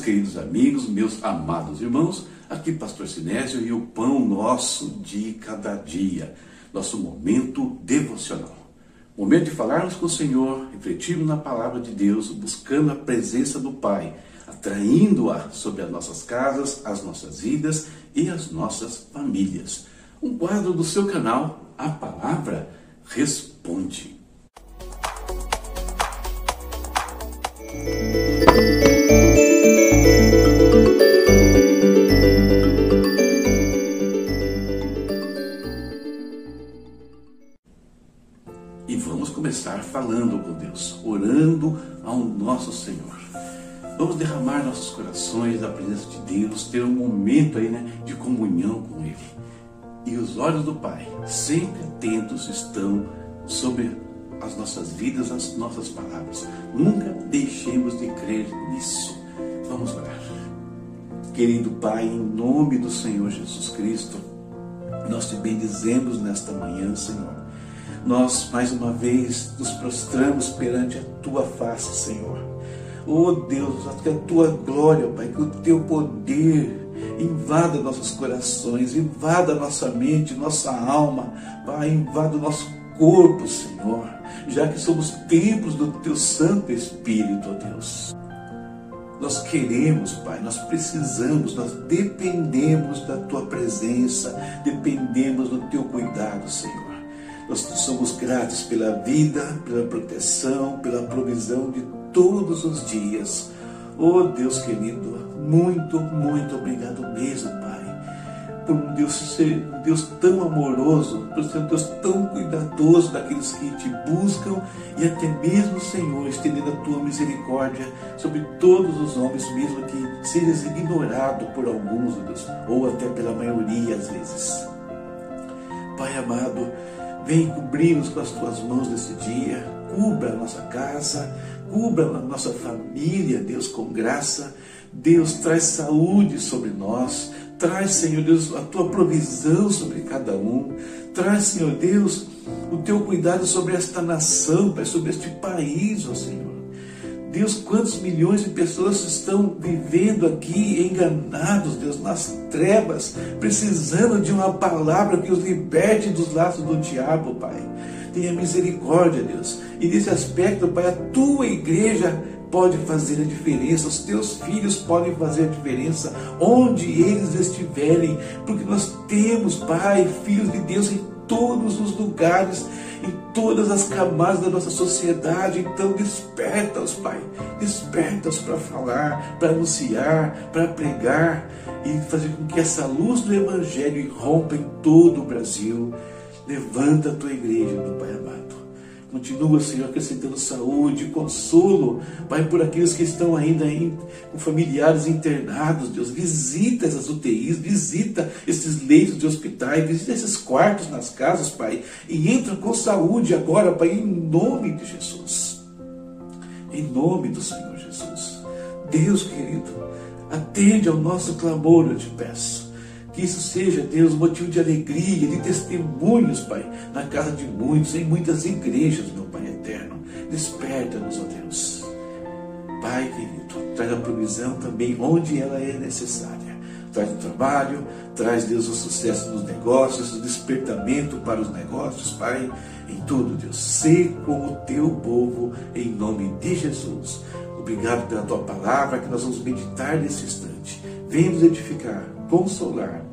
Queridos amigos, meus amados irmãos, aqui Pastor Sinésio e o pão nosso de cada dia, nosso momento devocional. Momento de falarmos com o Senhor, refletirmos na palavra de Deus, buscando a presença do Pai, atraindo-a sobre as nossas casas, as nossas vidas e as nossas famílias. Um quadro do seu canal, A Palavra Responde. Falando com Deus, orando ao nosso Senhor. Vamos derramar nossos corações na presença de Deus, ter um momento aí, né, de comunhão com Ele. E os olhos do Pai, sempre atentos, estão sobre as nossas vidas, as nossas palavras. Nunca deixemos de crer nisso. Vamos orar. Querido Pai, em nome do Senhor Jesus Cristo, nós te bendizemos nesta manhã, Senhor nós mais uma vez nos prostramos perante a tua face, Senhor. Oh Deus, que a tua glória, Pai, que o teu poder invada nossos corações, invada nossa mente, nossa alma, Pai, invada o nosso corpo, Senhor, já que somos templos do teu Santo Espírito, ó Deus. Nós queremos, Pai, nós precisamos, nós dependemos da tua presença, dependemos do teu cuidado, Senhor. Nós somos gratos pela vida, pela proteção, pela provisão de todos os dias. Oh Deus querido, muito, muito obrigado mesmo, Pai, por um Deus ser um Deus tão amoroso, por ser um Deus tão cuidadoso daqueles que te buscam e até mesmo, Senhor, estendendo a tua misericórdia sobre todos os homens, mesmo que sejas ignorado por alguns, Deus, ou até pela maioria às vezes. Pai amado, Vem cobrir-nos com as tuas mãos nesse dia, cubra a nossa casa, cubra a nossa família, Deus, com graça. Deus, traz saúde sobre nós, traz, Senhor Deus, a tua provisão sobre cada um, traz, Senhor Deus, o teu cuidado sobre esta nação, sobre este país, ó Senhor. Deus, quantos milhões de pessoas estão vivendo aqui enganados, Deus, nas trevas, precisando de uma palavra que os liberte dos laços do diabo, Pai. Tenha misericórdia, Deus. E nesse aspecto, Pai, a tua igreja pode fazer a diferença, os teus filhos podem fazer a diferença onde eles estiverem, porque nós temos, Pai, filhos de Deus em todos os lugares em todas as camadas da nossa sociedade. Então, desperta-os, Pai. Desperta-os para falar, para anunciar, para pregar e fazer com que essa luz do Evangelho irrompa em todo o Brasil. Levanta a tua igreja, meu Pai amado. Continua, Senhor, acrescentando saúde, consolo, Pai, por aqueles que estão ainda em, com familiares internados, Deus. Visita essas UTIs, visita esses leitos de hospitais, visita esses quartos nas casas, Pai. E entra com saúde agora, Pai, em nome de Jesus. Em nome do Senhor Jesus. Deus querido, atende ao nosso clamor, eu te peço. Que isso seja, Deus, motivo de alegria, de testemunhos, Pai, na casa de muitos, em muitas igrejas, meu Pai eterno. Desperta-nos, ó Deus. Pai querido, traz a provisão também onde ela é necessária. Traz o trabalho, traz, Deus, o sucesso nos negócios, o despertamento para os negócios, Pai, em tudo, Deus. Sê com o teu povo, em nome de Jesus. Obrigado pela tua palavra que nós vamos meditar nesse instante. Vem nos edificar, consolar.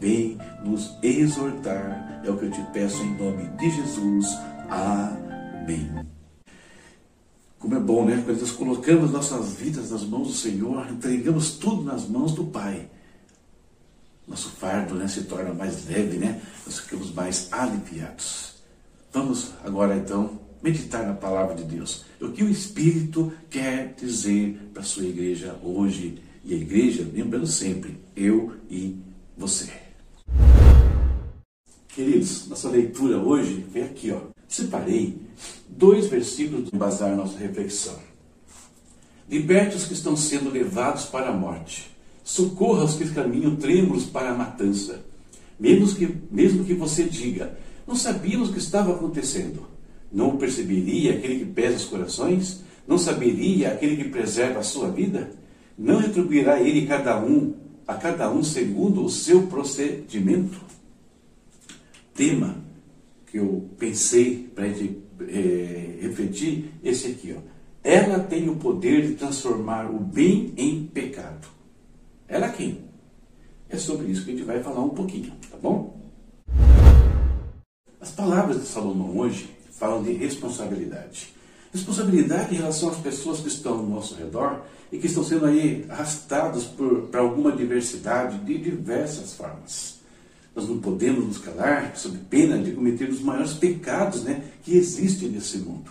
Vem nos exortar. É o que eu te peço em nome de Jesus. Amém. Como é bom, né? Quando nós colocamos nossas vidas nas mãos do Senhor, entregamos tudo nas mãos do Pai. Nosso fardo né, se torna mais leve, né? Nós ficamos mais aliviados. Vamos agora então meditar na palavra de Deus. O que o Espírito quer dizer para a sua igreja hoje e a igreja, lembrando sempre, eu e você. Queridos, nossa leitura hoje vem aqui, ó. Separei dois versículos para embasar nossa reflexão. Liberte os que estão sendo levados para a morte. Socorra os que caminham trêmulos para a matança. Mesmo que, mesmo que você diga, não sabíamos o que estava acontecendo. Não perceberia aquele que pesa os corações? não saberia aquele que preserva a sua vida? Não retribuirá ele cada um, a cada um segundo o seu procedimento? Tema que eu pensei para a gente é, refletir, esse aqui, ó. Ela tem o poder de transformar o bem em pecado. Ela quem? É sobre isso que a gente vai falar um pouquinho, tá bom? As palavras de Salomão hoje falam de responsabilidade. Responsabilidade em relação às pessoas que estão ao nosso redor e que estão sendo aí arrastados para alguma diversidade de diversas formas. Nós não podemos nos calar sob pena de cometer os maiores pecados né, que existem nesse mundo.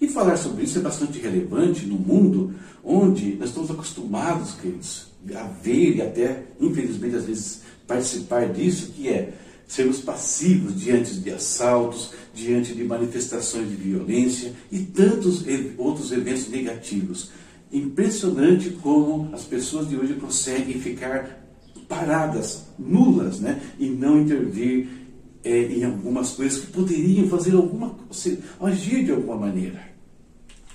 E falar sobre isso é bastante relevante no mundo onde nós estamos acostumados, queridos, a ver e até, infelizmente, às vezes participar disso, que é sermos passivos diante de assaltos, diante de manifestações de violência e tantos outros eventos negativos. Impressionante como as pessoas de hoje conseguem ficar paradas, nulas, né? e não intervir é, em algumas coisas que poderiam fazer alguma agir de alguma maneira.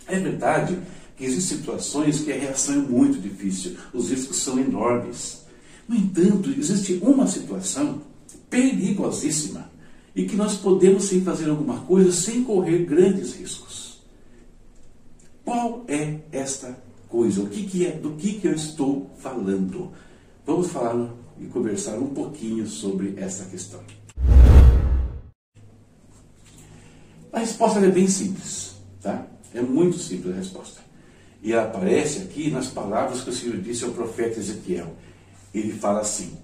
É verdade que existem situações que a reação é muito difícil, os riscos são enormes. No entanto, existe uma situação perigosíssima e que nós podemos sim fazer alguma coisa sem correr grandes riscos. Qual é esta coisa? O que, que é? Do que, que eu estou falando? Vamos falar e conversar um pouquinho sobre essa questão. A resposta é bem simples, tá? É muito simples a resposta. E ela aparece aqui nas palavras que o Senhor disse ao profeta Ezequiel. Ele fala assim: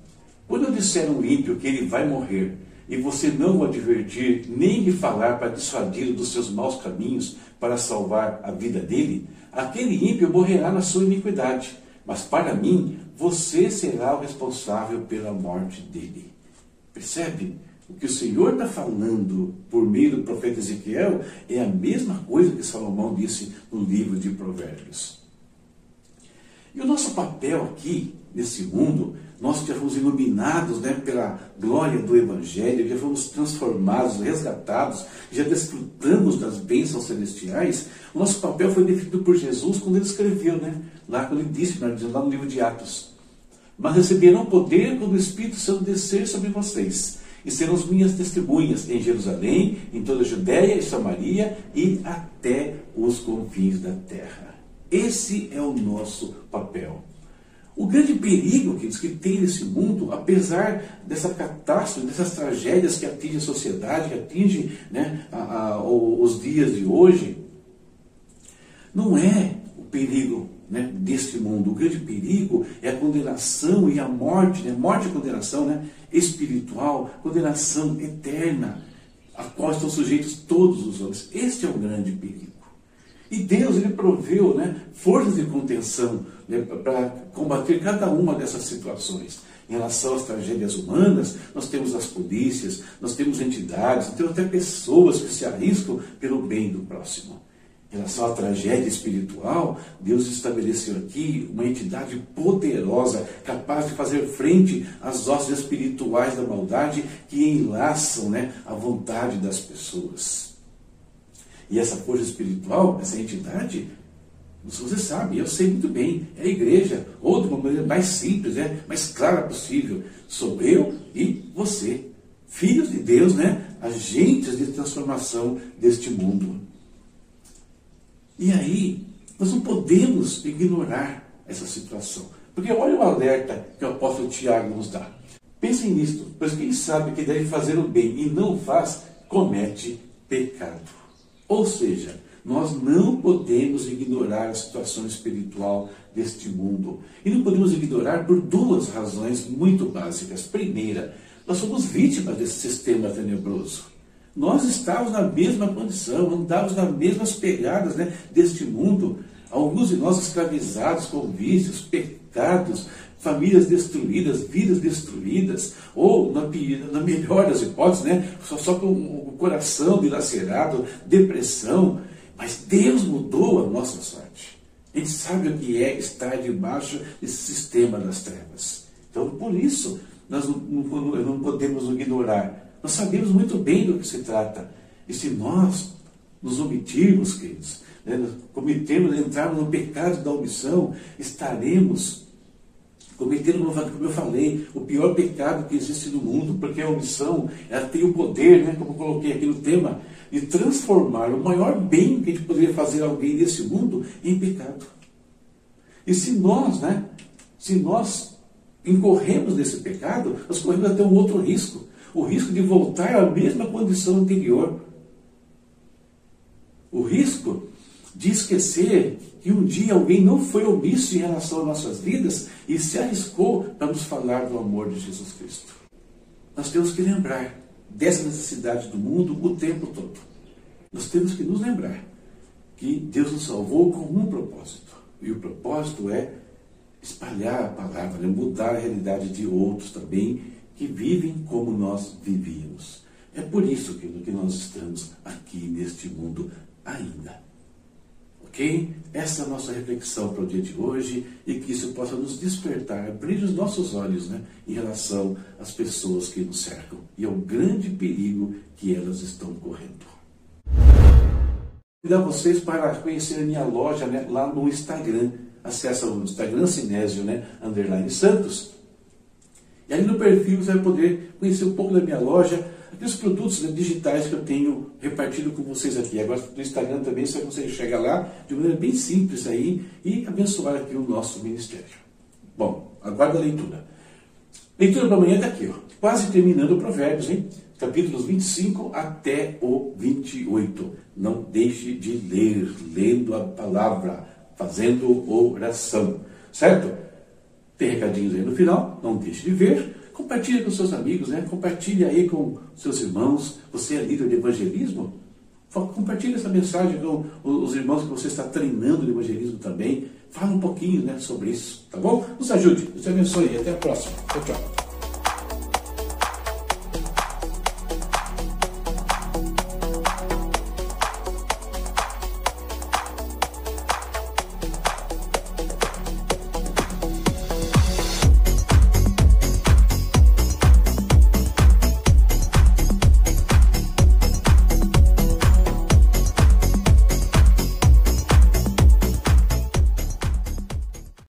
Quando eu disser um ímpio que ele vai morrer, e você não o advertir, nem lhe falar para dissuadi-lo dos seus maus caminhos, para salvar a vida dele, aquele ímpio morrerá na sua iniquidade. Mas para mim, você será o responsável pela morte dele. Percebe? O que o Senhor está falando por meio do profeta Ezequiel é a mesma coisa que Salomão disse no livro de Provérbios. E o nosso papel aqui, nesse mundo, nós que já fomos iluminados né, pela glória do Evangelho, já fomos transformados, resgatados, já desfrutamos das bênçãos celestiais, o nosso papel foi definido por Jesus quando ele escreveu, né? lá quando ele disse, lá no livro de Atos. Mas receberão poder quando o Espírito Santo descer sobre vocês e serão as minhas testemunhas em Jerusalém, em toda a Judéia e Samaria e até os confins da terra. Esse é o nosso papel. O grande perigo que, que tem nesse mundo, apesar dessa catástrofe, dessas tragédias que atingem a sociedade, que atingem né, a, a, os dias de hoje, não é o perigo né, deste mundo. O grande perigo é a condenação e a morte, né, morte e condenação né, espiritual, condenação eterna, a qual estão sujeitos todos os homens. Este é o grande perigo. E Deus ele proveu né, forças de contenção né, para combater cada uma dessas situações. Em relação às tragédias humanas, nós temos as polícias, nós temos entidades, temos até pessoas que se arriscam pelo bem do próximo. Em relação à tragédia espiritual, Deus estabeleceu aqui uma entidade poderosa, capaz de fazer frente às hostes espirituais da maldade que enlaçam né, a vontade das pessoas. E essa força espiritual, essa entidade, você sabe, eu sei muito bem, é a igreja, ou de uma maneira mais simples, né, mais clara possível, sou eu e você, filhos de Deus, né, agentes de transformação deste mundo. E aí, nós não podemos ignorar essa situação. Porque olha o alerta que o apóstolo Tiago nos dá. Pensem nisto, pois quem sabe que deve fazer o bem e não faz, comete pecado. Ou seja, nós não podemos ignorar a situação espiritual deste mundo. E não podemos ignorar por duas razões muito básicas. Primeira, nós somos vítimas desse sistema tenebroso. Nós estávamos na mesma condição, andávamos nas mesmas pegadas né, deste mundo. Alguns de nós escravizados com vícios, pecados, famílias destruídas, vidas destruídas, ou, na, na melhor das hipóteses, né, só, só com o coração dilacerado, depressão. Mas Deus mudou a nossa sorte. A gente sabe o que é estar debaixo desse sistema das trevas. Então, por isso, nós não, não, não podemos ignorar nós sabemos muito bem do que se trata. E se nós nos omitirmos, queridos, né, cometermos, entrarmos no pecado da omissão, estaremos cometendo, como eu falei, o pior pecado que existe no mundo, porque a omissão ela tem o poder, né, como eu coloquei aqui no tema, de transformar o maior bem que a gente poderia fazer a alguém nesse mundo em pecado. E se nós, né, se nós incorremos nesse pecado, nós corremos até um outro risco, o risco de voltar à mesma condição anterior. O risco de esquecer que um dia alguém não foi omisso em relação às nossas vidas e se arriscou para nos falar do amor de Jesus Cristo. Nós temos que lembrar dessa necessidade do mundo o tempo todo. Nós temos que nos lembrar que Deus nos salvou com um propósito. E o propósito é espalhar a palavra, mudar a realidade de outros também que vivem como nós vivíamos. É por isso que nós estamos aqui neste mundo ainda. Ok? Essa é a nossa reflexão para o dia de hoje e que isso possa nos despertar, abrir os nossos olhos né, em relação às pessoas que nos cercam e ao grande perigo que elas estão correndo. Convidar vocês para conhecer a minha loja né, lá no Instagram. Acesse o Instagram Sinésio, né, underline Santos. E aí no perfil você vai poder conhecer um pouco da minha loja, aqueles produtos né, digitais que eu tenho repartido com vocês aqui. Agora no Instagram também você consegue chegar lá de maneira bem simples aí e abençoar aqui o nosso ministério. Bom, aguarda a leitura. Leitura para amanhã está aqui, ó, quase terminando o Provérbios, hein? Capítulos 25 até o 28. Não deixe de ler, lendo a palavra, fazendo oração, certo? Tem recadinhos aí no final, não deixe de ver. Compartilhe com seus amigos, né? Compartilhe aí com seus irmãos. Você é líder de evangelismo? Compartilhe essa mensagem com os irmãos que você está treinando de evangelismo também. Fala um pouquinho né, sobre isso, tá bom? Nos ajude, te abençoe. Até a próxima. Tchau, tchau.